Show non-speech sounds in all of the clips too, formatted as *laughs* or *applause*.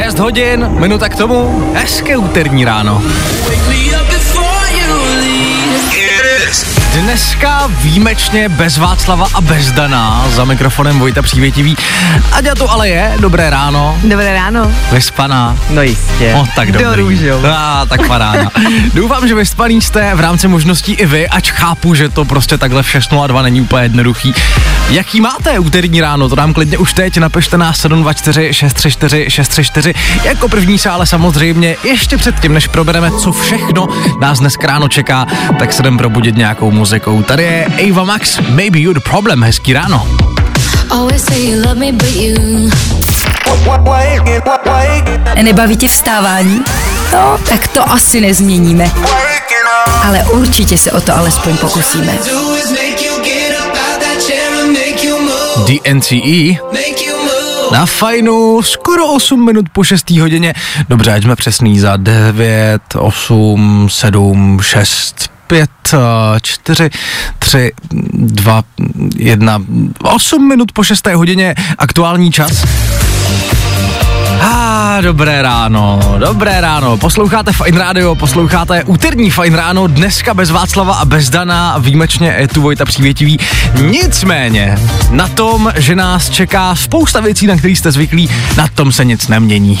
6 hodin, minuta k tomu, hezké úterní ráno. Dneska výjimečně bez Václava a bez Dana, za mikrofonem Vojta Přívětivý. Aďa tu ale je, dobré ráno, Dobré ráno. vyspaná. No jistě. O, tak dobrý. Do růžou. A, tak paráda. Doufám, že vyspaný jste v rámci možností i vy, ač chápu, že to prostě takhle v 6.02 není úplně jednoduchý. Jaký máte úterní ráno, to nám klidně už teď, napište na 724 634 634. Jako první se ale samozřejmě ještě předtím, než probereme, co všechno nás dnes ráno čeká, tak se jdem probudit nějakou muzikou. Tady je Ava Max, Maybe You The Problem, hezký ráno. Always say you love me, but you Nebaví tě vstávání? No, tak to asi nezměníme. Ale určitě se o to alespoň pokusíme. DNCE na fajnu skoro 8 minut po 6. hodině. Dobře, ať jsme přesný za 9, 8, 7, 6, 5, 4, 3, 2, 1, 8 minut po 6. hodině aktuální čas. Ah, dobré ráno, dobré ráno. Posloucháte Fine Radio, posloucháte úterní Fine Ráno, dneska bez Václava a bez Dana, výjimečně je tu Vojta Přívětivý. Nicméně, na tom, že nás čeká spousta věcí, na které jste zvyklí, na tom se nic nemění.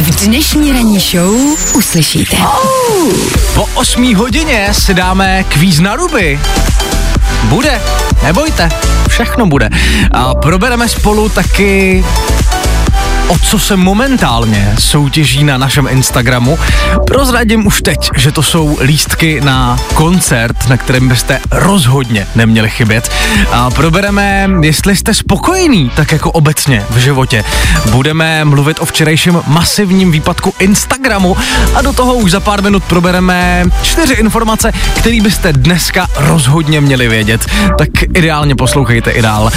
V dnešní ranní show uslyšíte. Po 8 hodině si dáme kvíz na ruby. Bude, nebojte, všechno bude. A probereme spolu taky o co se momentálně soutěží na našem Instagramu. Prozradím už teď, že to jsou lístky na koncert, na kterém byste rozhodně neměli chybět. A probereme, jestli jste spokojení, tak jako obecně v životě. Budeme mluvit o včerejším masivním výpadku Instagramu a do toho už za pár minut probereme čtyři informace, které byste dneska rozhodně měli vědět. Tak ideálně poslouchejte i dál.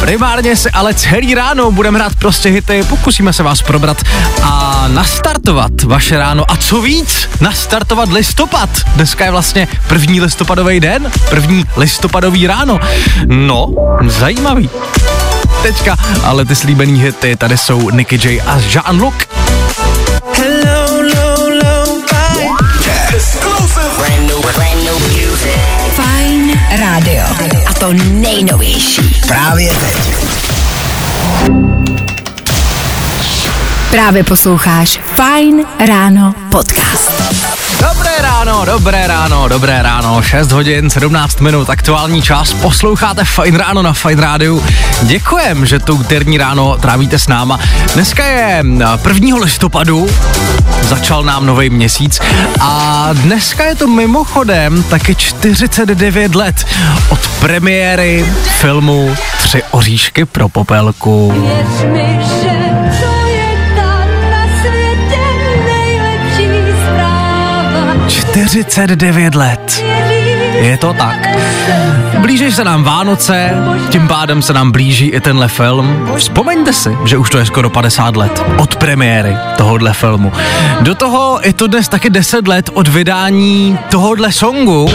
Primárně se ale celý ráno budeme hrát prostě hity, pokusíme se vás probrat a nastartovat vaše ráno. A co víc, nastartovat listopad. Dneska je vlastně první listopadový den, první listopadový ráno. No, zajímavý. Teďka, ale ty slíbený hity, tady jsou Nicky J a Jean-Luc. Fajn rádio. A to nejnovější. Právě teď. Právě posloucháš Fajn ráno podcast. Dobré ráno, dobré ráno, dobré ráno, 6 hodin, 17 minut, aktuální čas, posloucháte Fajn ráno na Fajn rádiu. Děkujem, že to úterní ráno trávíte s náma. Dneska je 1. listopadu, začal nám nový měsíc a dneska je to mimochodem taky 49 let od premiéry filmu Tři oříšky pro popelku. Věř mi, že 49 let. Je to tak. Blíží se nám Vánoce, tím pádem se nám blíží i tenhle film. Vzpomeňte si, že už to je skoro 50 let od premiéry tohohle filmu. Do toho je to dnes taky 10 let od vydání tohohle songu.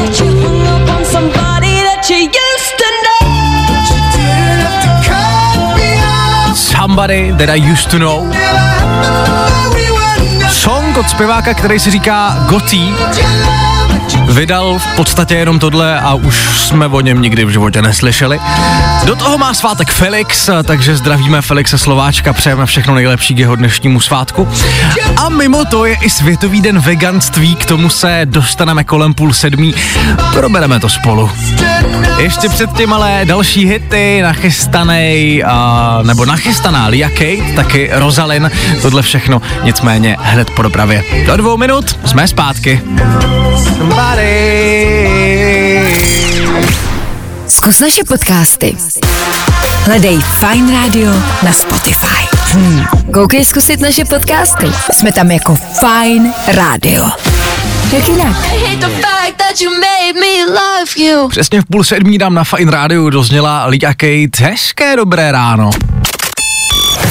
Somebody That I Used To Know. Song od zpěváka, který si říká Gotti, vydal v podstatě jenom tohle a už jsme o něm nikdy v životě neslyšeli. Do toho má svátek Felix, takže zdravíme Felixe Slováčka, přejeme všechno nejlepší k jeho dnešnímu svátku. A mimo to je i Světový den veganství, k tomu se dostaneme kolem půl sedmí, probereme to spolu. Ještě předtím ale další hity, nachystanej, a, nebo nachystaná Lia Kate, taky Rosalyn, tohle všechno, nicméně hned po dopravě. Do dvou minut jsme zpátky. Somebody. Zkus naše podcasty. Hledej Fine Radio na Spotify. Hmm. Koukej zkusit naše podcasty. Jsme tam jako Fine Radio. Jak jinak? Hate the fact that you made me love you. Přesně v půl sedmí dám na Fine Radio dozněla Liga Kate. Hezké dobré ráno.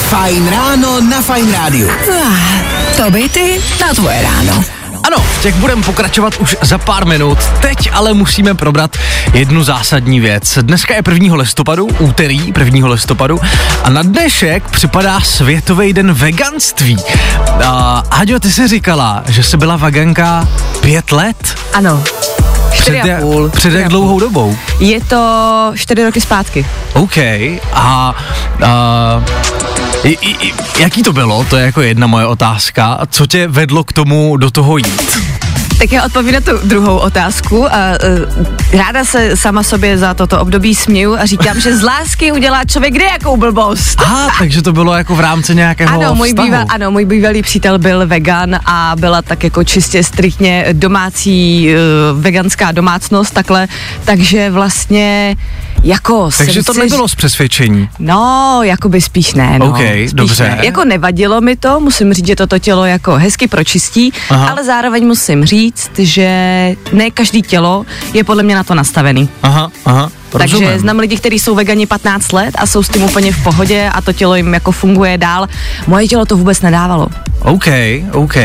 Fajn ráno na Fajn rádiu. Ah, to by ty na tvoje ráno. Ano, v těch budeme pokračovat už za pár minut. Teď ale musíme probrat jednu zásadní věc. Dneska je 1. listopadu, úterý 1. listopadu a na dnešek připadá Světový den veganství. A Aďo, ty jsi říkala, že jsi byla veganka pět let? Ano. Před, a půl. před jak dlouhou dobou? Je to čtyři roky zpátky. OK. A, a i, i, jaký to bylo? To je jako jedna moje otázka. A Co tě vedlo k tomu do toho jít? Tak já odpovím na tu druhou otázku. A, uh, ráda se sama sobě za toto období směju a říkám, že z lásky udělá člověk kde jakou blbost. Aha, takže to bylo jako v rámci nějakého Ano můj, vztahu. býval, ano, můj bývalý přítel byl vegan a byla tak jako čistě striktně domácí uh, veganská domácnost takhle, takže vlastně jako Takže to nebylo z přesvědčení. No, jakoby spíš ne, no. OK, spíš dobře. Ne. Jako nevadilo mi to, musím říct, že toto tělo jako hezky pročistí. Aha. ale zároveň musím říct, že ne každý tělo je podle mě na to nastavený. Aha, aha. Takže rozumím. znám lidi, kteří jsou vegani 15 let a jsou s tím úplně v pohodě a to tělo jim jako funguje dál. Moje tělo to vůbec nedávalo. OK, OK.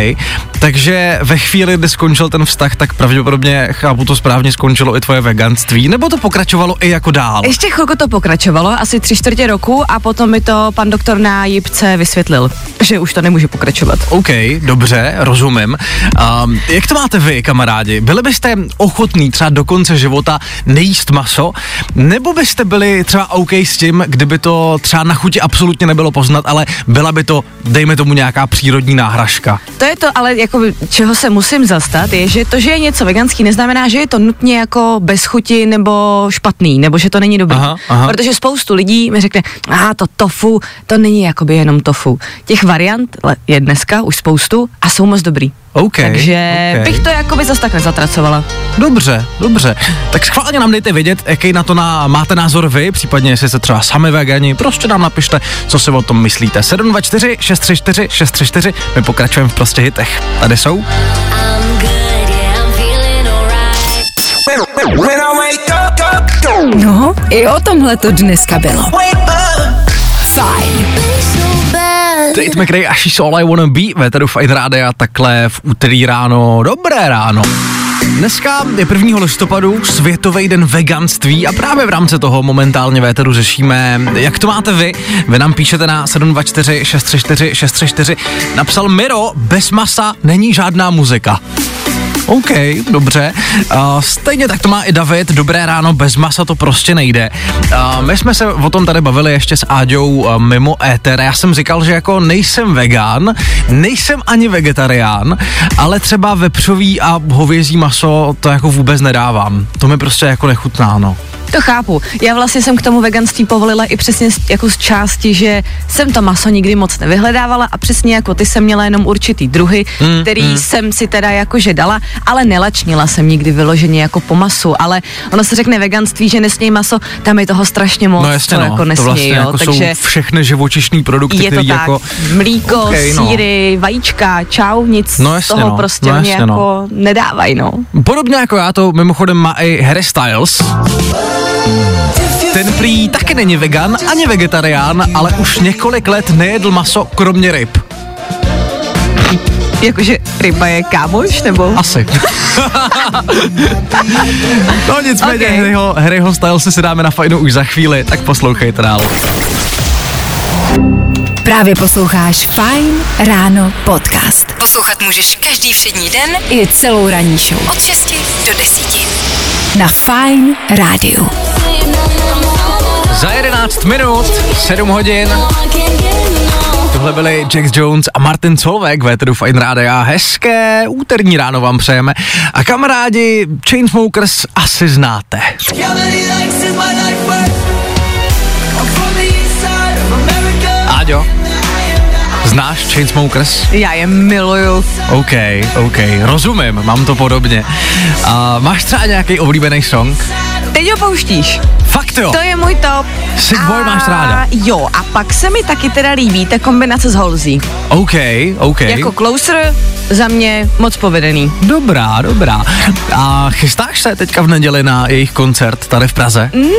Takže ve chvíli, kdy skončil ten vztah, tak pravděpodobně, chápu to správně, skončilo i tvoje veganství, nebo to pokračovalo i jako dál? Ještě chvilku to pokračovalo, asi tři čtvrtě roku a potom mi to pan doktor na jipce vysvětlil, že už to nemůže pokračovat. OK, dobře, rozumím. Um, jak to máte vy, kamarádi? Byli byste ochotní třeba do konce života nejíst maso, nebo byste byli třeba OK s tím, kdyby to třeba na chuti absolutně nebylo poznat, ale byla by to, dejme tomu, nějaká přírodní náhražka? To je to, ale jako čeho se musím zastat, je, že to, že je něco veganský, neznamená, že je to nutně jako bez chuti nebo špatný, nebo že to není dobrý. Aha, aha. Protože spoustu lidí mi řekne, a to tofu, to není jakoby jenom tofu. Těch variant je dneska už spoustu a jsou moc dobrý. OK. Takže OK. bych to jakoby zas tak nezatracovala. Dobře, dobře. Tak schválně nám dejte vědět, jaký na to na, máte názor vy, případně jestli jste třeba sami vegani, prostě nám napište, co si o tom myslíte. 724 634 634, my pokračujeme v prostě hitech. Tady jsou. No, i o tomhle to dneska bylo. Fajn. Tate McRae a She's All I Wanna Be, Véteru Fine Rádia, takhle v úterý ráno, dobré ráno. Dneska je 1. listopadu, Světový den veganství a právě v rámci toho momentálně Véteru řešíme, jak to máte vy. Vy nám píšete na 724 634 634. Napsal Miro, bez masa není žádná muzika. OK, dobře. Uh, stejně tak to má i David. Dobré ráno, bez masa to prostě nejde. Uh, my jsme se o tom tady bavili ještě s Áďou uh, mimo éter. Já jsem říkal, že jako nejsem vegan, nejsem ani vegetarián, ale třeba vepřový a hovězí maso to jako vůbec nedávám. To mi prostě jako nechutná, no. To chápu. Já vlastně jsem k tomu veganství povolila i přesně z, jako z části, že jsem to maso nikdy moc nevyhledávala a přesně jako ty jsem měla jenom určitý druhy, mm, který mm. jsem si teda jakože dala, ale nelačnila jsem nikdy vyloženě jako po masu, ale ono se řekne veganství, že nesmějí maso, tam je toho strašně moc, No jasně, no. jako to nesmějí, vlastně jo, jako takže jsou všechny živočišní produkty, je to které tak, jako... mlíko, OK, no. síry, vajíčka, čau, nic No z jasně, toho no. prostě No mě jasně, no. jako nedávají, no. Podobně jako já to mimochodem má i Harry Styles. Ten prý taky není vegan ani vegetarián, ale už několik let nejedl maso kromě ryb. Jakože ryba je kámoš, nebo? Asi. *laughs* no nicméně Ok. Harryho, Harryho Stylese si dáme na fajnu už za chvíli, tak poslouchejte dál. Právě posloucháš Fine Ráno podcast. Poslouchat můžeš každý všední den i celou ranní show. Od 6 do 10. Na Fine Rádiu. Za 11 minut, 7 hodin, tohle byli Jack Jones a Martin Solveig, Véteru Fine Rádia. Hezké úterní ráno vám přejeme. A kamarádi, Chainsmokers asi znáte. Áďo, znáš Chainsmokers? Já je miluju. OK, OK, rozumím, mám to podobně. A máš třeba nějaký oblíbený song? Teď ho pouštíš. Fakt jo. To je můj top. Sick boy máš ráda. Jo, a pak se mi taky teda líbí ta kombinace s Halsey. OK, OK. Jako closer za mě moc povedený. Dobrá, dobrá. A chystáš se teďka v neděli na jejich koncert tady v Praze? Mm,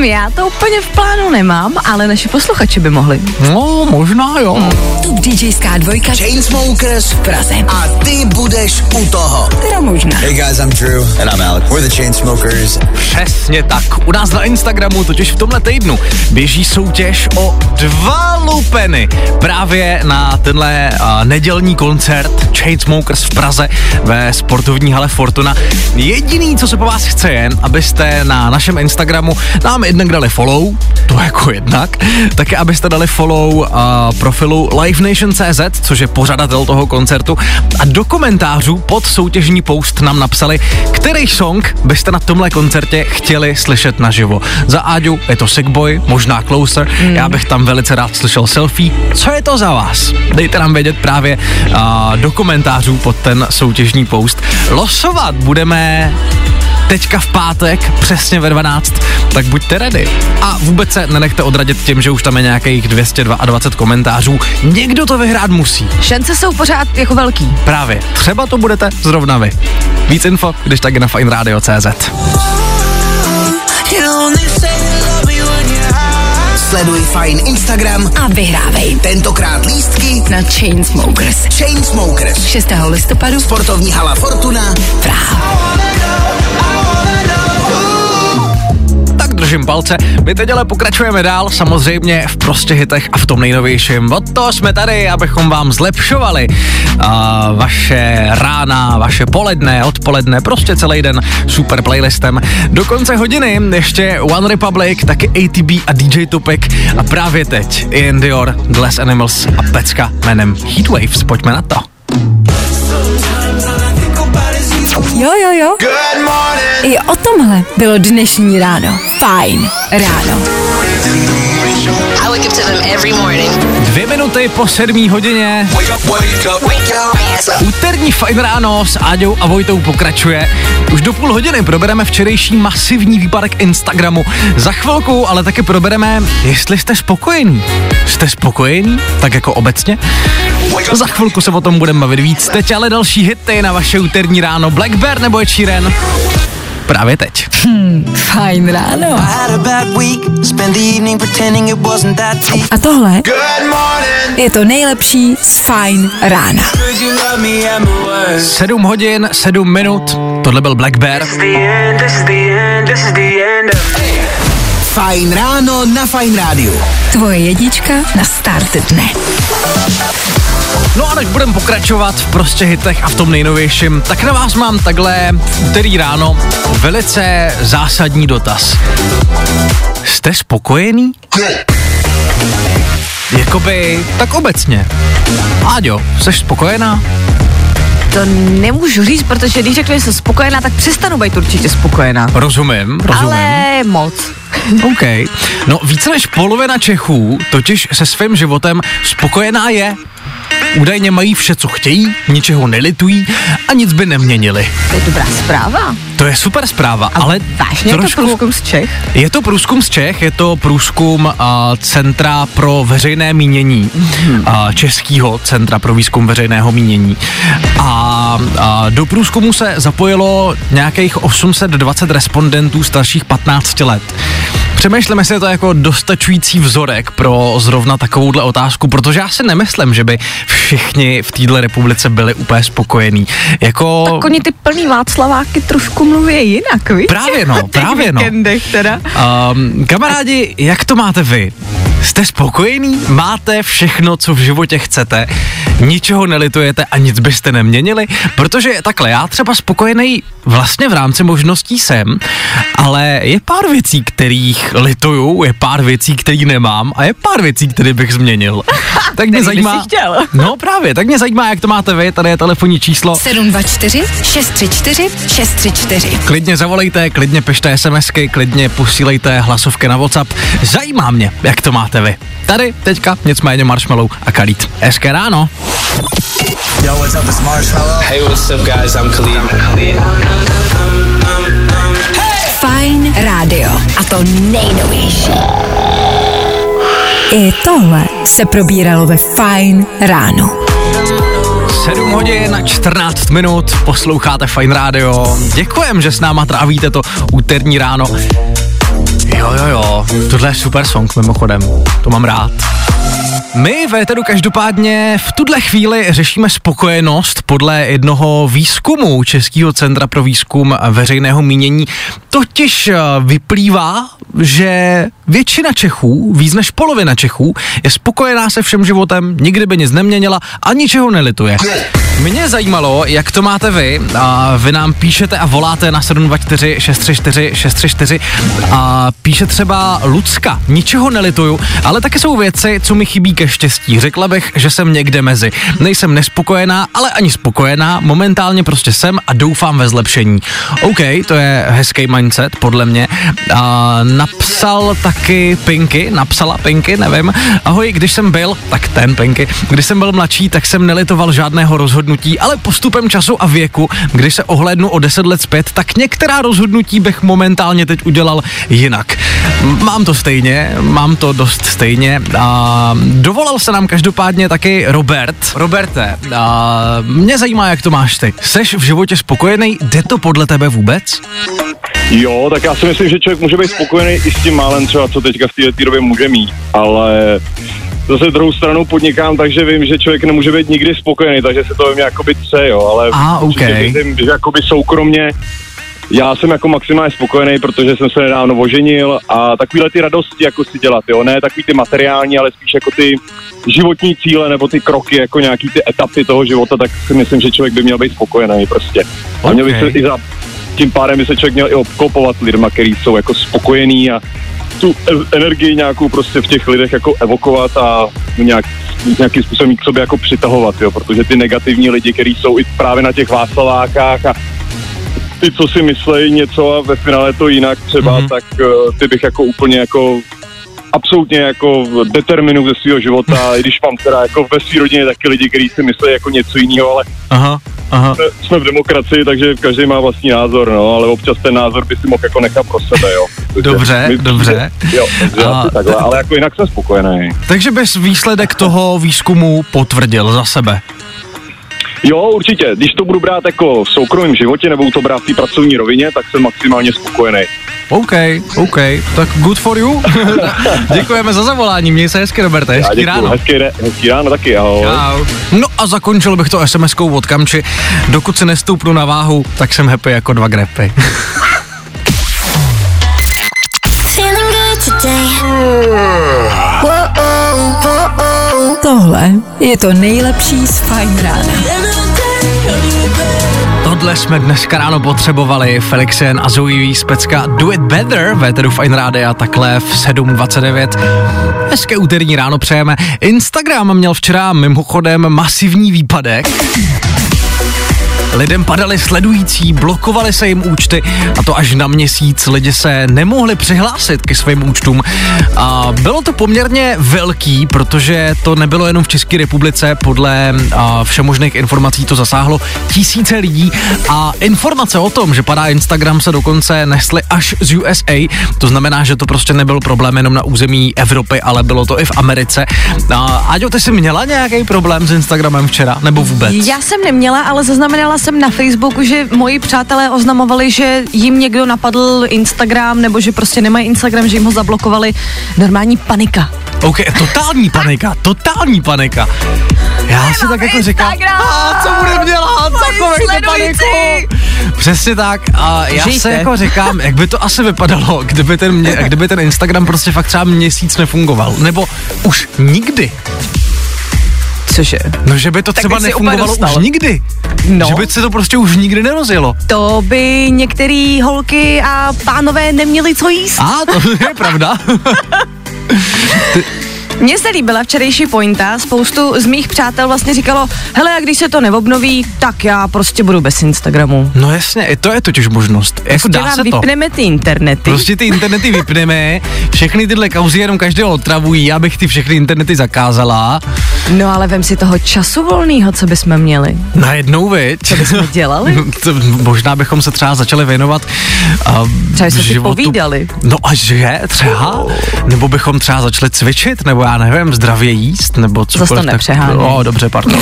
já to úplně v plánu nemám, ale naši posluchači by mohli. No, možná jo. Top DJská dvojka Chainsmokers v Praze. a ty budeš u toho. Teda možná. Hey guys, I'm Drew. And I'm Alec. We're the Chainsmokers. Přesně tak. U nás na Instagramu totiž v tomhle týdnu běží soutěž o dva lupeny právě na tenhle uh, nedělní koncert Chainsmokers v Praze ve sportovní hale Fortuna. Jediný, co se po vás chce jen, abyste na našem Instagramu nám jednak dali follow, to jako jednak, také abyste dali follow uh, profilu LiveNation.cz, což je pořadatel toho koncertu a do komentářů pod soutěžní post nám napsali, který song byste na tomhle koncertě chtěli slyšet naživo. Za Áďu je to Sick Boy, možná Closer, mm. já bych tam velice rád slyšel selfie. Co je to za vás? Dejte nám vědět právě uh, do komentářů pod ten soutěžní post. Losovat budeme teďka v pátek, přesně ve 12, tak buďte ready. A vůbec se nenechte odradit tím, že už tam je nějakých 222 komentářů. Někdo to vyhrát musí. Šance jsou pořád jako velký. Právě. Třeba to budete zrovna vy. Víc info, když tak je na fineradio.cz. Sleduj Fine Instagram A vyhrávej tentokrát lístky na Chainsmokers. Chainsmokers. 6. listopadu Sportovní hala Fortuna. Praha. Držím palce. My teď ale pokračujeme dál, samozřejmě v prostě hitech a v tom nejnovějším. Od toho jsme tady, abychom vám zlepšovali uh, vaše rána, vaše poledne, odpoledne, prostě celý den super playlistem. Do konce hodiny ještě One Republic, taky ATB a DJ Tupek a právě teď Ian Dior, Glass Animals a pecka jménem Heatwaves. Pojďme na to. Jo, jo, jo. Good morning. I o tomhle bylo dnešní ráno. Fajn ráno. Dvě minuty po sedmí hodině. Úterní fajn ráno s Áďou a Vojtou pokračuje. Už do půl hodiny probereme včerejší masivní výpadek Instagramu. Za chvilku ale taky probereme, jestli jste spokojení. Jste spokojení? Tak jako obecně? Za chvilku se o tom budeme bavit víc. Teď ale další hity na vaše úterní ráno. Black Bear nebo Ed Sheeran? Právě teď. Fajn ráno. a tohle je to nejlepší z Fajn rána. Could you love me and the words? 7 hodin, 7 minut. Tohle byl Black Bear. Fajn ráno na Fajn rádiu. Tvoje jedička na start dne. No a než budeme pokračovat v prostě hitech a v tom nejnovějším, tak na vás mám takhle v úterý ráno velice zásadní dotaz. Jste spokojený? Jakoby, tak obecně. Áďo, jsi spokojená? To nemůžu říct, protože když řeknu, že jsem spokojená, tak přestanu být určitě spokojená. Rozumím, rozumím. Ale moc. *laughs* OK. No více než polovina Čechů totiž se svým životem spokojená je. Údajně mají vše, co chtějí, ničeho nelitují a nic by neměnili. To je dobrá zpráva. To je super zpráva, ale Vážně je to průzkum z Čech? Je to průzkum z Čech, je to průzkum uh, Centra pro veřejné mínění, uh, Českého Centra pro výzkum veřejného mínění. A uh, do průzkumu se zapojilo nějakých 820 respondentů starších 15 let. Přemýšlím, jestli je to jako dostačující vzorek pro zrovna takovouhle otázku, protože já si nemyslím, že by všichni v této republice byli úplně spokojení. Jako... Tak oni ty plný Václaváky trošku mluví jinak, víš? Právě no, *laughs* právě no. teda. Um, kamarádi, jak to máte vy? Jste spokojení? Máte všechno, co v životě chcete? Ničeho nelitujete a nic byste neměnili? Protože takhle, já třeba spokojený vlastně v rámci možností jsem, ale je pár věcí, kterých lituju, je pár věcí, který nemám a je pár věcí, které bych změnil. *laughs* Tak mě zajímá... chtěl? *laughs* No právě, tak mě zajímá, jak to máte vy, tady je telefonní číslo. 724 634 634. Klidně zavolejte, klidně pište SMSky, klidně posílejte hlasovky na WhatsApp. Zajímá mě, jak to máte vy. Tady teďka nicméně Marshmallow a Khalid. Hezké ráno. Yo, what's up? It's Marshmallow. Hey, what's up, guys? I'm Khalid. Fajn Fajn rádio. A to nejnovější. I tohle se probíralo ve Fajn ráno. 7 hodin na 14 minut, posloucháte Fine Radio. Děkujem, že s náma trávíte to úterní ráno. Jo, jo, jo, tohle je super song mimochodem, to mám rád. My v Éteru každopádně v tuhle chvíli řešíme spokojenost podle jednoho výzkumu Českého centra pro výzkum veřejného mínění. Totiž eh, vyplývá, že většina Čechů, víc než polovina Čechů, je spokojená se všem životem, nikdy by nic neměnila a ničeho nelituje. Mě zajímalo, jak to máte vy. A vy nám píšete a voláte na 724 634 634 a píše třeba Lucka. Ničeho nelituju, ale taky jsou věci, co mi chybí ke štěstí. Řekla bych, že jsem někde mezi. Nejsem nespokojená, ale ani spokojená. Momentálně prostě jsem a doufám ve zlepšení. OK, to je hezký mindset, podle mě. A napsal taky Pinky, napsala Pinky, nevím. Ahoj, když jsem byl, tak ten Pinky, když jsem byl mladší, tak jsem nelitoval žádného rozhodnutí, ale postupem času a věku, když se ohlédnu o 10 let zpět, tak některá rozhodnutí bych momentálně teď udělal jinak. Mám to stejně, mám to dost stejně. A dovolal se nám každopádně taky Robert. Roberte, a mě zajímá, jak to máš ty. Seš v životě spokojený? Jde to podle tebe vůbec? Jo, tak já si myslím, že člověk může být spokojený i s tím málem třeba, co teďka v této době může mít, ale zase druhou stranou podnikám, takže vím, že člověk nemůže být nikdy spokojený, takže se to ve mně jakoby tře, jo, ale A, určitě OK. myslím, že jakoby soukromně já jsem jako maximálně spokojený, protože jsem se nedávno oženil a takovýhle ty radosti jako si dělat, jo, ne takový ty materiální, ale spíš jako ty životní cíle nebo ty kroky, jako nějaký ty etapy toho života, tak si myslím, že člověk by měl být spokojený prostě. A měl by se i za tím pádem by se člověk měl i obklopovat lidma, kteří jsou jako spokojení a tu e- energii nějakou prostě v těch lidech jako evokovat a nějak, nějakým způsobem k sobě jako přitahovat, jo, protože ty negativní lidi, kteří jsou i právě na těch Václavákách a ty, co si myslejí něco a ve finále to jinak třeba, Mhm. mm-hmm. tak uh, ty bych jako úplně jako absolutně jako determinu ze svého života, *laughs* i když mám teda jako ve své rodině taky lidi, kteří si myslí jako něco jiného, ale Aha, aha. jsme, jsme v demokracii, takže každý má vlastní názor, no, ale občas ten názor by si mohl jako nechat pro sebe, jo. Takže Dobře, my- dobře. Jo, takže A- takhle, ale jako jinak jsem spokojený. Takže bys výsledek toho výzkumu potvrdil za sebe. Jo, určitě, když to budu brát jako v soukromém životě, nebo to brát v té pracovní rovině, tak jsem maximálně spokojený. OK, OK, tak good for you. *laughs* Děkujeme za zavolání, měj se hezky, Roberte, hezký děkuju, ráno. Hezký, re- hezký ráno taky, ahoj. Čau. No a zakončil bych to SMS-kou od Kamči. Dokud se nestoupnu na váhu, tak jsem happy jako dva grepy. *laughs* Feeling good today. Tohle je to nejlepší z Fajn rána. Tohle jsme dneska ráno potřebovali. Felixen a Zoe z Pecka Do It Better ve tedy Fine Rádia takhle v 7.29. Hezké úterní ráno přejeme. Instagram měl včera mimochodem masivní výpadek. Lidem padali sledující, blokovali se jim účty a to až na měsíc. Lidi se nemohli přihlásit ke svým účtům. A bylo to poměrně velký, protože to nebylo jenom v České republice. Podle všemožných informací to zasáhlo tisíce lidí a informace o tom, že padá Instagram se dokonce nesly až z USA. To znamená, že to prostě nebyl problém jenom na území Evropy, ale bylo to i v Americe. A, Aďo, ty jsi měla nějaký problém s Instagramem včera? Nebo vůbec? Já jsem neměla, ale zaznamenala jsem na Facebooku, že moji přátelé oznamovali, že jim někdo napadl Instagram, nebo že prostě nemají Instagram, že jim ho zablokovali. Normální panika. OK, totální panika, totální panika. Já si tak jako říkám, a co budeme dělat, sledující! paniku. Přesně tak a já Žijte. se jako říkám, jak by to asi vypadalo, kdyby ten, mě, kdyby ten Instagram prostě fakt třeba měsíc nefungoval, nebo už nikdy. Cože? No, že by to třeba nefungovalo už nikdy. No. Že by se to prostě už nikdy nerozjelo. To by některé holky a pánové neměli co jíst. A to je pravda. *laughs* Mně se líbila včerejší pointa, spoustu z mých přátel vlastně říkalo, hele, a když se to neobnoví, tak já prostě budu bez Instagramu. No jasně, i to je totiž možnost. Jako Prostě dá se to. vypneme ty internety. Prostě ty internety vypneme, všechny tyhle kauzy jenom každého otravují, já bych ty všechny internety zakázala. No ale vem si toho času volného, co bychom měli. Najednou, viď? Co bychom dělali? *laughs* No, to, možná bychom se třeba začali věnovat uh, Třeba jsme si povídali. No a že třeba? Nebo bychom třeba začali cvičit, nebo já nevím, zdravě jíst, nebo co. to nepřeháněj. No, dobře, pardon.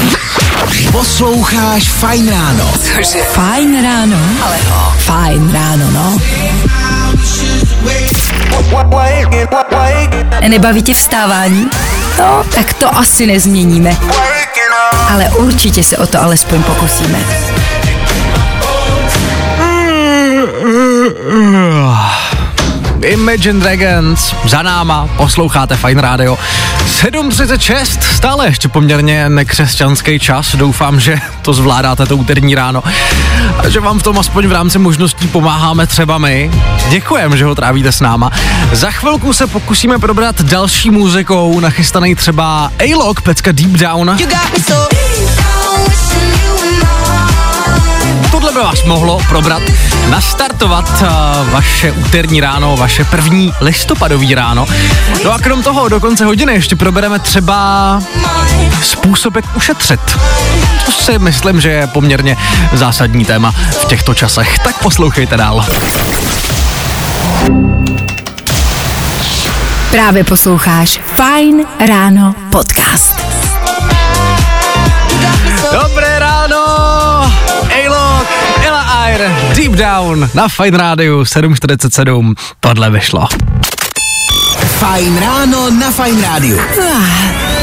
Posloucháš Fajn ráno. Cože? Fajn ráno. Ale no. Fajn ráno, no. Nebaví tě vstávání? No, tak to asi nezměníme. Ale určitě se o to alespoň pokusíme. Imagine Dragons za náma, posloucháte Fine Radio. 7.36, stále ještě poměrně nekřesťanský čas, doufám, že to zvládáte to úterní ráno a že vám v tom aspoň v rámci možností pomáháme třeba my. Děkujem, že ho trávíte s náma. Za chvilku se pokusíme probrat další muzikou, nachystaný třeba A-Log, pecka Deep Down. Tohle by vás mohlo probrat, nastartovat uh, vaše úterní ráno, vaše první listopadový ráno. No a krom toho do konce hodiny ještě probereme třeba způsob, jak ušetřit. To si myslím, že je poměrně zásadní téma v těchto časech. Tak poslouchejte dál. Právě posloucháš Fajn ráno podcast. Dobré Air, Deep Down na Fine Radio 747. Tohle vyšlo. Fajn ráno na Fajn rádiu. Ah,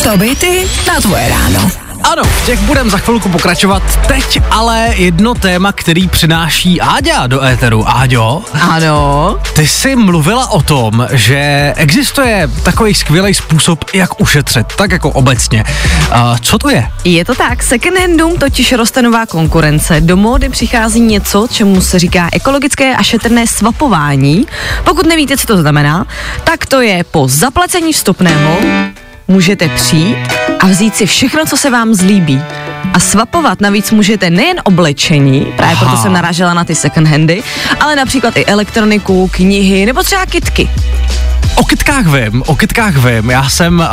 To by ty na tvoje ráno. Ano, v těch budem za chvilku pokračovat. Teď ale jedno téma, který přináší Áďa do éteru. Áďo, Ano. ty jsi mluvila o tom, že existuje takový skvělý způsob, jak ušetřit, tak jako obecně. Uh, co to je? Je to tak, second handům totiž roste nová konkurence. Do módy přichází něco, čemu se říká ekologické a šetrné svapování. Pokud nevíte, co to znamená, tak to je po zaplacení vstupného můžete přijít a vzít si všechno, co se vám zlíbí. A svapovat navíc můžete nejen oblečení, právě Aha. proto jsem narážela na ty second handy, ale například i elektroniku, knihy nebo třeba kitky. O kytkách vím, o kytkách vím. Já jsem uh,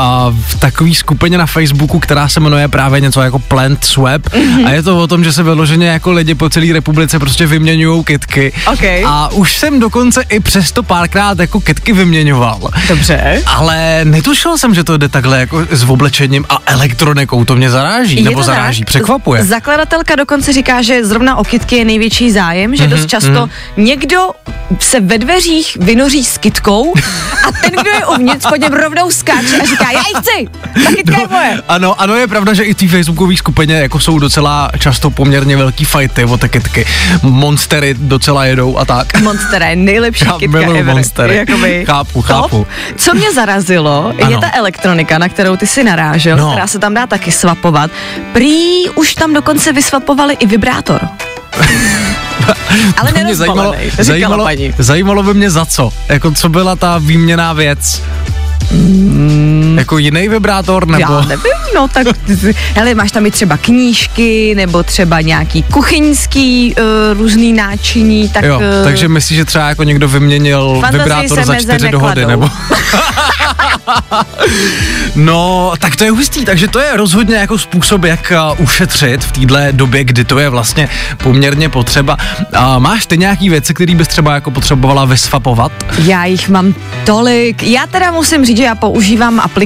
v takové skupině na Facebooku, která se jmenuje právě něco jako Plant Swap mm-hmm. a je to o tom, že se vyloženě jako lidi po celé republice prostě vyměňují kytky. Ok. A už jsem dokonce i přesto párkrát jako kytky vyměňoval. Dobře. Ale netušil jsem, že to jde takhle jako s oblečením a elektronikou, to mě zaráží, Je nebo to zaráží, tak. překvapuje. Zakladatelka dokonce říká, že zrovna o kitky je největší zájem, že Mhm, dost často někdo se ve dveřích vynoří s kitkou a ten, kdo je uvnitř, po něm rovnou skáče a říká, já ji chci, ta kytka je moje. Ano, ano, je pravda, že i v té facebookové skupině jako jsou docela často poměrně velký fighty o ty kytky. Monstery docela jedou a tak. Monstera je nejlepší Já kytka ever. Monstery. Jakoby Chápu, top. chápu. Co mě zarazilo, Ano. je ta elektronika, na kterou ty si narážel, No. která se tam dá taky svapovat. Prý už tam dokonce vysvapovali i vibrátor. *laughs* *laughs* Ale To mě zajímalo, zajímalo, paní. zajímalo by mě za co. Jako co byla ta výměná věc? Mm. Jako jiný vibrátor nebo? Já nevím, no tak, hele, máš tam i třeba knížky, nebo třeba nějaký kuchyňský uh, různý náčiní, tak... Jo, eh, takže myslíš, že třeba jako někdo vyměnil vibrátor za čtyři dohody, nebo? *laughs* no, tak to je hustý, takže to je rozhodně jako způsob, jak uh, ušetřit v téhle době, kdy to je vlastně poměrně potřeba. Uh, máš ty nějaký věci, které bys třeba jako potřebovala vysvapovat? Já jich mám tolik. Já teda musím říct, že já používám aplikaci,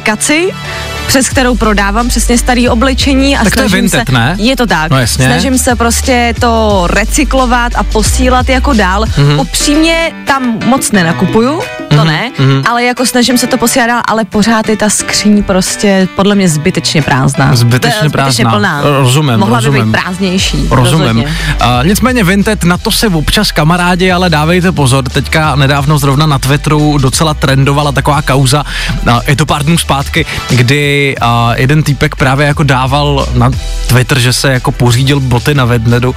přes kterou prodávám přesně starý oblečení a Tak to je snažím Vinted, se, ne? Je to tak. No jasně. Snažím se prostě to recyklovat a posílat jako dál. Mhm. Mm-hmm. Upřímně tam moc nenakupuju, to Mhm, ne, mhm. ale jako snažím se to posílat dál, ale pořád je ta skříň prostě podle mě zbytečně prázdná. Zbytečně To- prázdná. plná. Rozumím, Mohla rozumím. by být prázdnější. Rozumím. Uh, nicméně Vinted, na to se občas kamarádi, ale dávejte pozor. Teďka nedávno zrovna na Twitteru docela trendovala taková kauza, uh, je to pár dnů zpátky, kdy uh, jeden týpek právě jako dával na Twitter, že se jako pořídil boty na Vednedu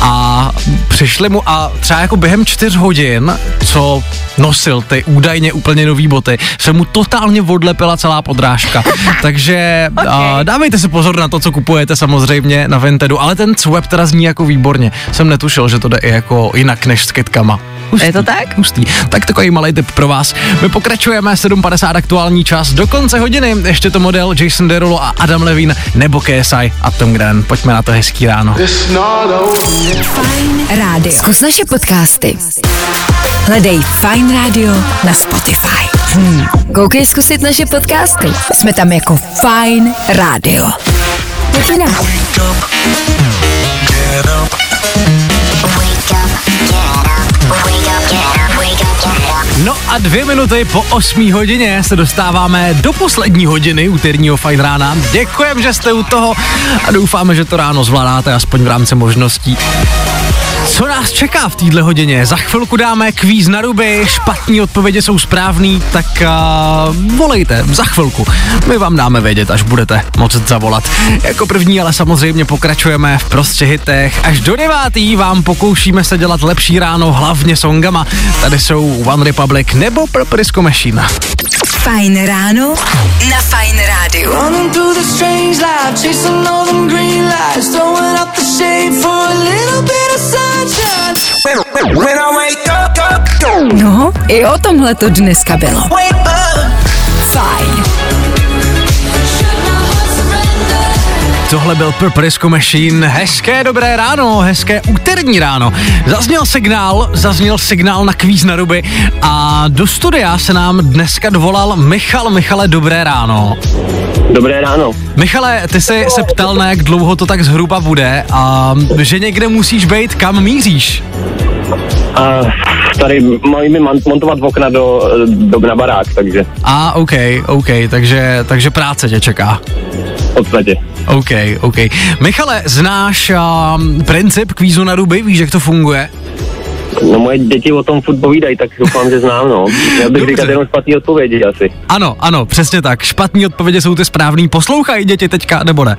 a přišli mu a třeba jako během čtyř hodin, co nosil ty údajně úplně nový boty, se mu totálně odlepila celá podrážka. *laughs* Takže okay. a, dávejte si pozor na to, co kupujete samozřejmě na Vintedu, ale ten swap teda zní jako výborně. Jsem netušil, že to jde i jako jinak než s kytkama. Hustý, Je to tak? Hustý. Tak takový malý tip pro vás. My pokračujeme 7.50 aktuální čas. Do konce hodiny ještě to model Jason Derulo a Adam Levine nebo KSI a Tom Gren. Pojďme na to hezký ráno. Fajn rádio. Zkus naše podcasty. Hledej Fajn rádio na Spotify. Hmm. Koukej zkusit naše podcasty. Jsme tam jako Fajn rádio. Pojď jinak. No a dvě minuty po 8 hodině se dostáváme do poslední hodiny úterního fajn rána. Děkujem, že jste u toho a doufáme, že to ráno zvládáte aspoň v rámci možností. Co nás čeká v téhle hodině? Za chvilku dáme kvíz na ruby, špatní odpovědi jsou správný, tak uh, volejte za chvilku. My vám dáme vědět, až budete moct zavolat. Jako první ale samozřejmě pokračujeme v prostě hitech. Až do devátý vám pokoušíme se dělat lepší ráno hlavně songama. Tady jsou One Republic nebo Purple Disco Machine. Fajn ráno na Fajn rádiu. Running through the strange life, chasing all them green lights, throwing up the shade for a little bit of sunshine. When I wake up, up, up, No, i o tomhle to dneska bylo. Fajn. Tohle byl Purple Machine. Hezké dobré ráno, hezké úterní ráno. Zazněl signál, zazněl signál na kvíz na ruby a do studia se nám dneska dovolal Michal. Michale, dobré ráno. Dobré ráno. Michale, ty jsi se ptal, na jak dlouho to tak zhruba bude a že někde musíš být, kam míříš? A tady mají mi montovat okna do, do na barák, takže A, OK, OK, takže, takže práce tě čeká. V podstatě. OK, OK. Michale, znáš um, princip kvízu na ruby, víš, jak to funguje? No moje děti o tom furt povídají, tak doufám, že znám, no. Měl bych říkat jenom špatný odpovědi asi. Ano, ano, přesně tak. Špatní odpovědi jsou ty správný. Poslouchají děti teďka, nebo ne?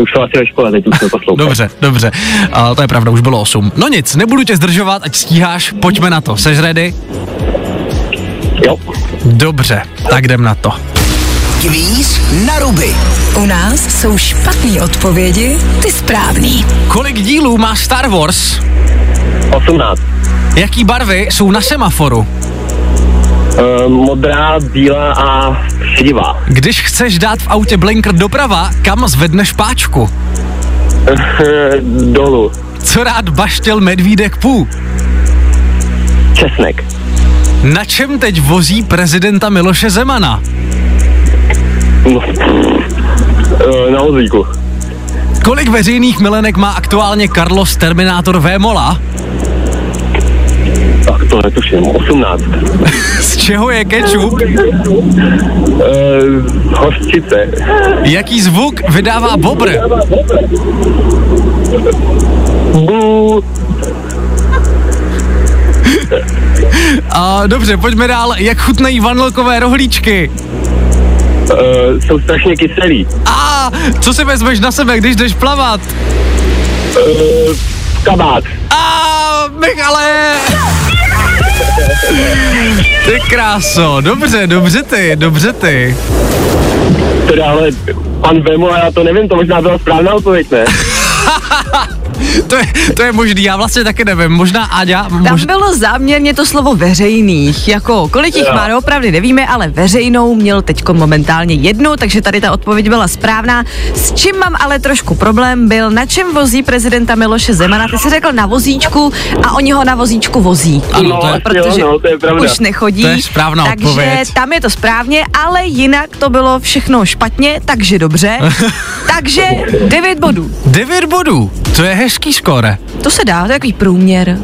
Už jsou asi ve škole, teď už jsme poslouchali. Dobře, dobře. A to je pravda, už bylo 8. No nic, nebudu tě zdržovat, ať stíháš, pojďme na to. Seš ready? Jo. Dobře, tak jdem na to. Kvíz na ruby. U nás jsou špatné odpovědi, ty správný. Kolik dílů má Star Wars? 18. Jaký barvy jsou na semaforu? Uh, modrá, bílá a šedivá. Když chceš dát v autě blinker doprava, kam zvedneš páčku? *laughs* Dolů. Co rád baštěl medvídek pů? Česnek. Na čem teď vozí prezidenta Miloše Zemana? No. Uh, na vozíku. Kolik veřejných milenek má aktuálně Carlos Terminator Vémola? Tak to netuším. 18. *laughs* Z čeho je kečup? Uh, hořčice. Jaký zvuk vydává bobr? Bu. A dobře, pojďme dál. Jak chutnají vanilkové rohlíčky? Uh, jsou strašně kyselý. A co si vezmeš na sebe, když jdeš plavat? Uh, kabát. A Michale! Ty kráso, dobře, dobře ty, dobře ty. Teda ale pan Vemo, já to nevím, to možná byla správná odpověď, ne? *laughs* To je, to je možný, já vlastně taky nevím, možná Tam mož... bylo záměrně to slovo veřejných, jako kolik jich Jo. má, opravdu nevíme, ale veřejnou měl teď momentálně jednu, takže tady ta odpověď byla správná. S čím mám ale trošku problém byl, na čem vozí prezidenta Miloše Zemana, ty jsi řekl na vozíčku a oni ho na vozíčku vozí. Ano, to je- protože jo, no, to je pravda. už nechodí. To je správná takže odpověď. tam je to správně, ale jinak to bylo všechno špatně, takže dobře. *laughs* takže 9 bodů. 9 bodů, to je hezký skóre. To se dá, to je takový průměr.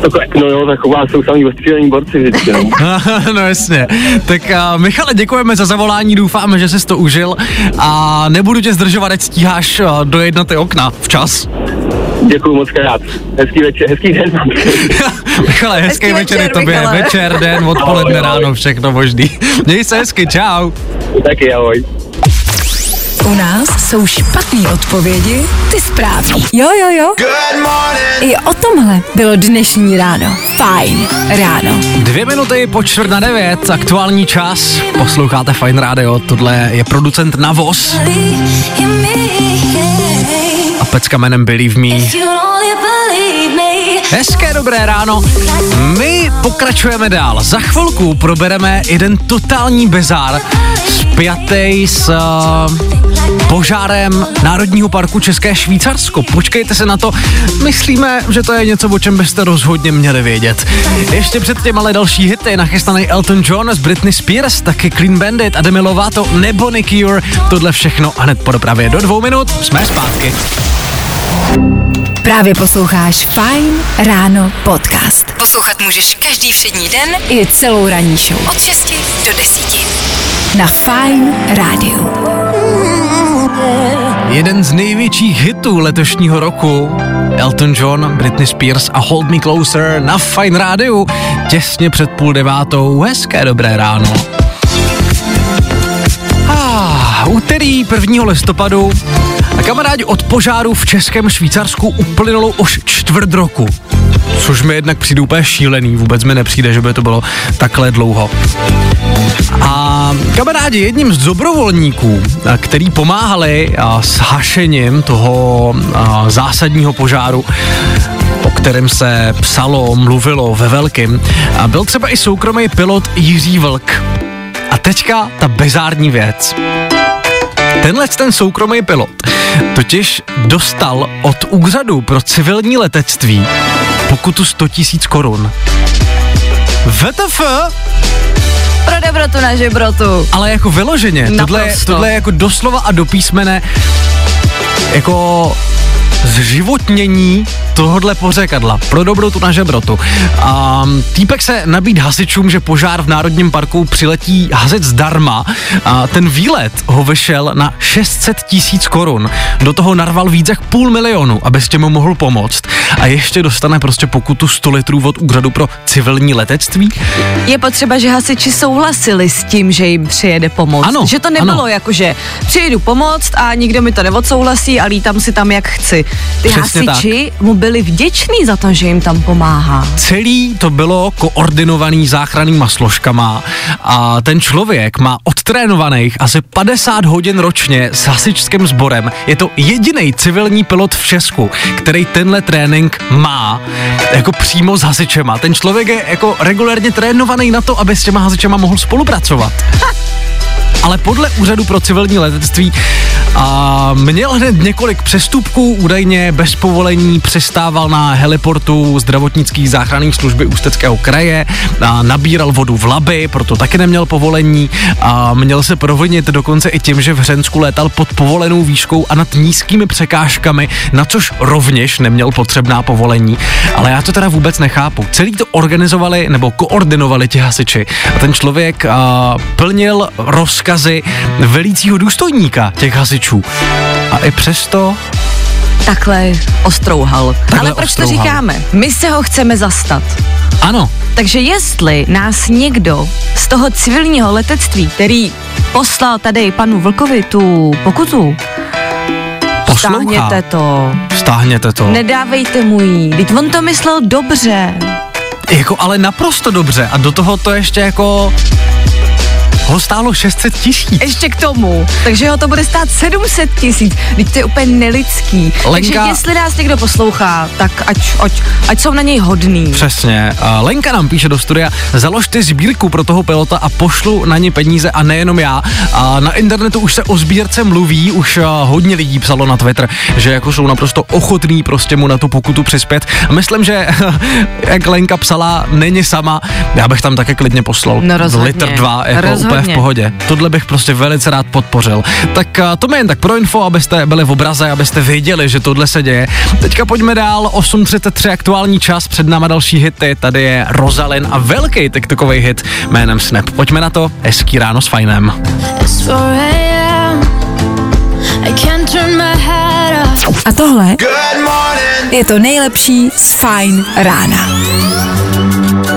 Takhle, no jo, tak u vás jsou samý ostřílení borci vždycky, no. *laughs* no jasně. Tak uh, Michale, děkujeme za zavolání, doufáme, že jsi to užil a nebudu tě zdržovat, ať stíháš uh, do jednoty okna včas. Děkuju moc krát. Hezký večer, hezký den. *laughs* Michale, hezký, Hezký večer, večer, i tobě, Michale. večer, den, odpoledne, Ahoj, ahoj. ráno, všechno možný. Měj se hezky, čau. Taky ahoj. U nás jsou špatné odpovědi, ty správný. Jo, jo, jo. Good morning. I o tomhle bylo dnešní ráno. Fajn ráno. Dvě minuty po čtvrt na devět, aktuální čas. Posloucháte Fine Radio, tohle je producent Navos a pecka jménem Believe Me. Hezké dobré ráno. My pokračujeme dál. Za chvilku probereme jeden totální bezár spjatý s uh, požárem Národního parku České Švýcarsko. Počkejte se na to. Myslíme, že to je něco, o čem byste rozhodně měli vědět. Ještě předtím ale další hity. Nachystaný Elton John s Britney Spears, taky Clean Bandit Demi Lovato nebo Nick Cure. Tohle všechno a hned po dopravě do dvou minut jsme zpátky. Právě posloucháš Fine Ráno podcast. Poslouchat můžeš každý všední den i celou ranní show. Od 6 do 10. Na Fine Radio. Jeden z největších hitů letošního roku Elton John, Britney Spears a Hold Me Closer na Fine Radio těsně před půl devátou. Hezké dobré ráno. Ah, úterý 1. listopadu a kamarádi od požáru v Českém Švýcarsku uplynulo už čtvrt roku. Což mi jednak přijde úplně šílený, vůbec mi nepřijde, že by to bylo takhle dlouho. A kamarádi, jedním z dobrovolníků, který pomáhali s hašením toho zásadního požáru, o kterém se psalo, mluvilo ve velkým, byl třeba i soukromý pilot Jiří Vlk. A teďka ta bezární věc. Tenhle ten soukromý pilot totiž dostal od úřadu pro civilní letectví pokutu 100 tisíc korun. VTF? Pro dobrotu na žebrotu. Ale jako vyloženě, tohle, tohle je jako doslova a do písmene jako zživotnění tohodle pořekadla pro dobrotu na žebrotu. A týpek se nabít hasičům, že požár v Národním parku přiletí hasit zdarma. A ten výlet ho vyšel na 600 tisíc korun. Do toho narval víc jak půl milionu, aby s těm mohl pomoct. A ještě dostane prostě pokutu 100 litrů od úřadu pro civilní letectví. Je potřeba, že hasiči souhlasili s tím, že jim přijede pomoct. Ano, že to nebylo ano. jako, že přijedu pomoct a nikdo mi to neodsouhlasí a lítám si tam, jak chci. Ty Přesně hasiči mu byli vděční za to, že jim tam pomáhá. Celý to bylo koordinovaný záchrannýma složkama a ten člověk má odtrénovaných asi 50 hodin ročně s hasičským sborem. Je to jediný civilní pilot v Česku, který tenhle trénink má jako přímo s hasičema. Ten člověk je jako regulérně trénovaný na to, aby s těma hasičema mohl spolupracovat. *laughs* ale podle úřadu pro civilní letectví a měl hned několik přestupků, údajně bez povolení přistával na heliportu zdravotnický záchranné služby Ústeckého kraje, a nabíral vodu v laby, proto taky neměl povolení a měl se provinit dokonce i tím, že v Hřensku létal pod povolenou výškou a nad nízkými překážkami, na což rovněž neměl potřebná povolení. Ale já to teda vůbec nechápu. Celý to organizovali nebo koordinovali ti hasiči a ten člověk a, plnil rozkazy velícího důstojníka těch hasičů. A i přesto Takhle ostrouhal. Takhle Ale proč ostrouhal. to říkáme? My se ho chceme zastat. ano, Takže jestli nás někdo z toho civilního letectví, který poslal tady panu Vlkovi tu pokutu, poslouchá. stáhněte to, Stáhněte to. nedávejte mu jí, teď on to myslel dobře. Jako ale naprosto dobře a do toho to ještě jako ho stálo 600 tisíc. Ještě k tomu, takže ho to bude stát 700 tisíc, teď to je úplně nelidský. Takže Lenka- jestli nás někdo poslouchá, tak ať, ať, ať jsou na něj hodný. Přesně. A Lenka nám píše do studia, založte sbírku pro toho pilota a pošlu na ně peníze a nejenom já. A na internetu už se o sbírce mluví, už hodně lidí psalo na Twitter, že jako jsou naprosto ochotní prostě mu na tu pokutu přispět. A myslím, že *laughs* jak Lenka psala, není sama, já bych tam také klidně poslal. No rozhodně. Litr dva, jako Rozhodně. Úplně v pohodě. Tohle bych prostě velice rád podpořil. Tak a, to mi jen tak pro info, abyste byli v obraze, abyste věděli, že tohle se děje. Teďka pojďme dál, 8.33 aktuální čas, před náma další hity, tady je Rosalind a velký TikTokový hit jménem Snap. Pojďme na to, hezký ráno s fajnem. It's 4 a.m. I can't turn my head off. A tohle Good morning. Je to nejlepší z Fajn rána.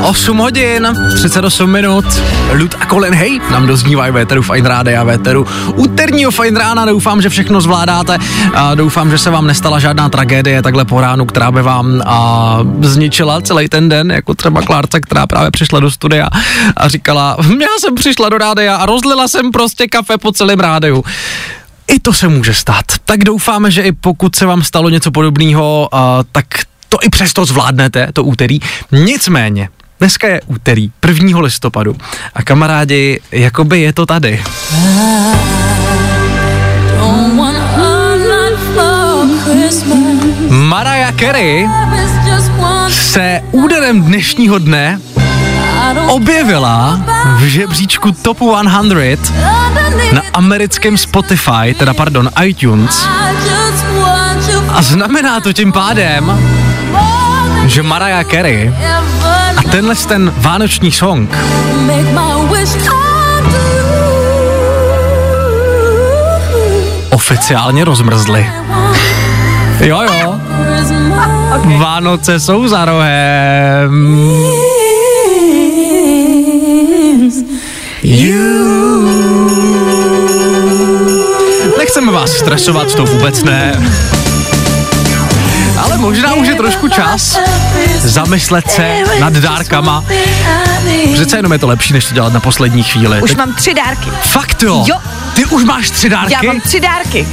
8 hodin, 38 minut. Lud a Colin Hej nám doznívají véteru Fine Rádia a véteru úterního Fine Rána. Doufám, že všechno zvládáte. A doufám, že se vám nestala žádná tragédie takhle po ránu, která by vám a, zničila celý ten den, jako třeba Klárce, která právě přišla do studia a říkala, já jsem přišla do rádia a rozlila jsem prostě kafe po celém rádiu. I to se může stát. Tak doufáme, že i pokud se vám stalo něco podobného, tak to i přesto zvládnete, to úterý. Nicméně, dneska je úterý, 1. listopadu a kamarádi, jakoby je to tady. Mariah Carey se úderem dnešního dne objevila v žebříčku Top 100 underneath. na americkém Spotify, teda pardon, iTunes. A znamená to tím pádem, že Mariah Carey a tenhle ten vánoční song oficiálně rozmrzly. Jo, jo. Vánoce jsou za rohem. Nechceme vás stresovat, to vůbec ne. Ale možná už je trošku čas zamyslet se nad dárkama. Přece jenom je to lepší, než to dělat na poslední chvíli. Už Teď- mám tři dárky. Fakt jo? Jo. Ty už máš tři dárky? Já mám tři dárky.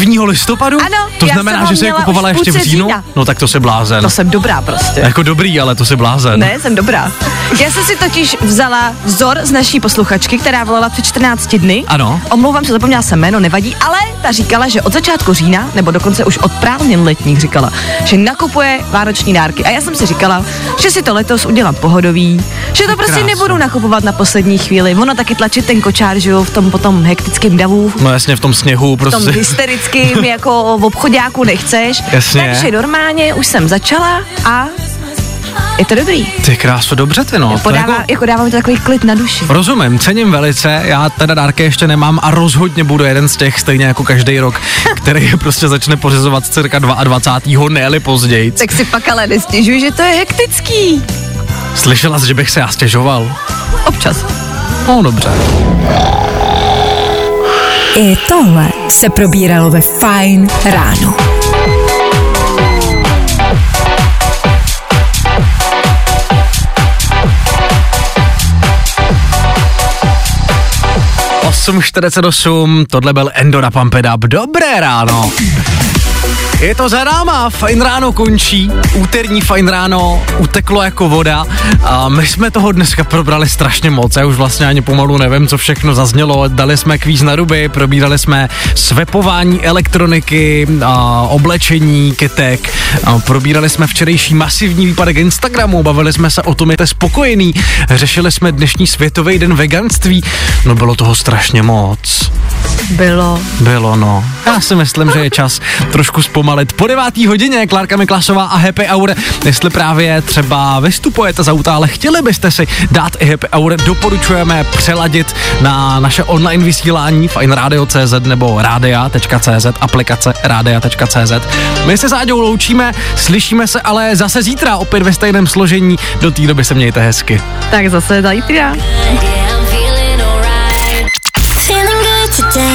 1. listopadu? Ano, To já znamená, jsem ho že jsi je kupovala ještě v říjnu? října. No tak to se blázen. To jsem dobrá prostě. Jako dobrý, ale to se blázen. Ne, jsem dobrá. Já jsem si totiž vzala vzor z naší posluchačky, která volala před 14 dny. Ano. Omlouvám se, zapomněla jsem jméno, nevadí, ale ta říkala, že od začátku října, nebo dokonce už od prázdnin letních říkala, že nakupuje vánoční dárky. A já jsem si říkala, že si to letos udělám pohodový, že to prostě nebudu nakupovat na poslední chvíli. Ono taky tlačit ten kočár, že jo, v tom potom hektickém davu, No jasně, v tom sněhu v tom prostě. Hysterickým jako v obchodáku nechceš. Jasně. Takže normálně už jsem začala a je to dobrý. Ty kráso, dobře ty no. To Podává, jako, jako dává mi to takový klid na duši. rozumím, cením velice, já teda dárky ještě nemám a rozhodně budu jeden z těch, stejně jako každý rok, *laughs* který prostě začne pořizovat cirka 22. ne později. Tak si pak ale nestěžuj, že to je hektický. Slyšela jsi, že bych se já stěžoval? Občas. No dobře. I tohle se probíralo ve Fajn ráno. Osm 8.48, tohle byl Endo na Pump It Up. Dobré ráno. Je to za náma, fajn ráno končí, úterní fajn ráno uteklo jako voda. A my jsme toho dneska probrali strašně moc, já už vlastně ani pomalu nevím, co všechno zaznělo, dali jsme kvíz na ruby, probírali jsme svepování elektroniky, a oblečení, kytek, a probírali jsme včerejší masivní výpadek Instagramu, bavili jsme se o tom, jste spokojený, řešili jsme dnešní světový den veganství, no bylo toho strašně moc. Bylo. Bylo, no. Já si myslím, že je čas trošku zpomalit. Po devátý hodině Klárka Miklasová a Happy Hour, jestli právě třeba vystupujete z auta, ale chtěli byste si dát i Happy Hour, doporučujeme přeladit na naše online vysílání fineradio.cz nebo radia.cz, aplikace radia.cz. My se s Áďou loučíme, slyšíme se ale zase zítra, opět ve stejném složení. Do té doby se mějte hezky. Tak zase zítra. Yeah, I'm feeling alright. Feeling good today.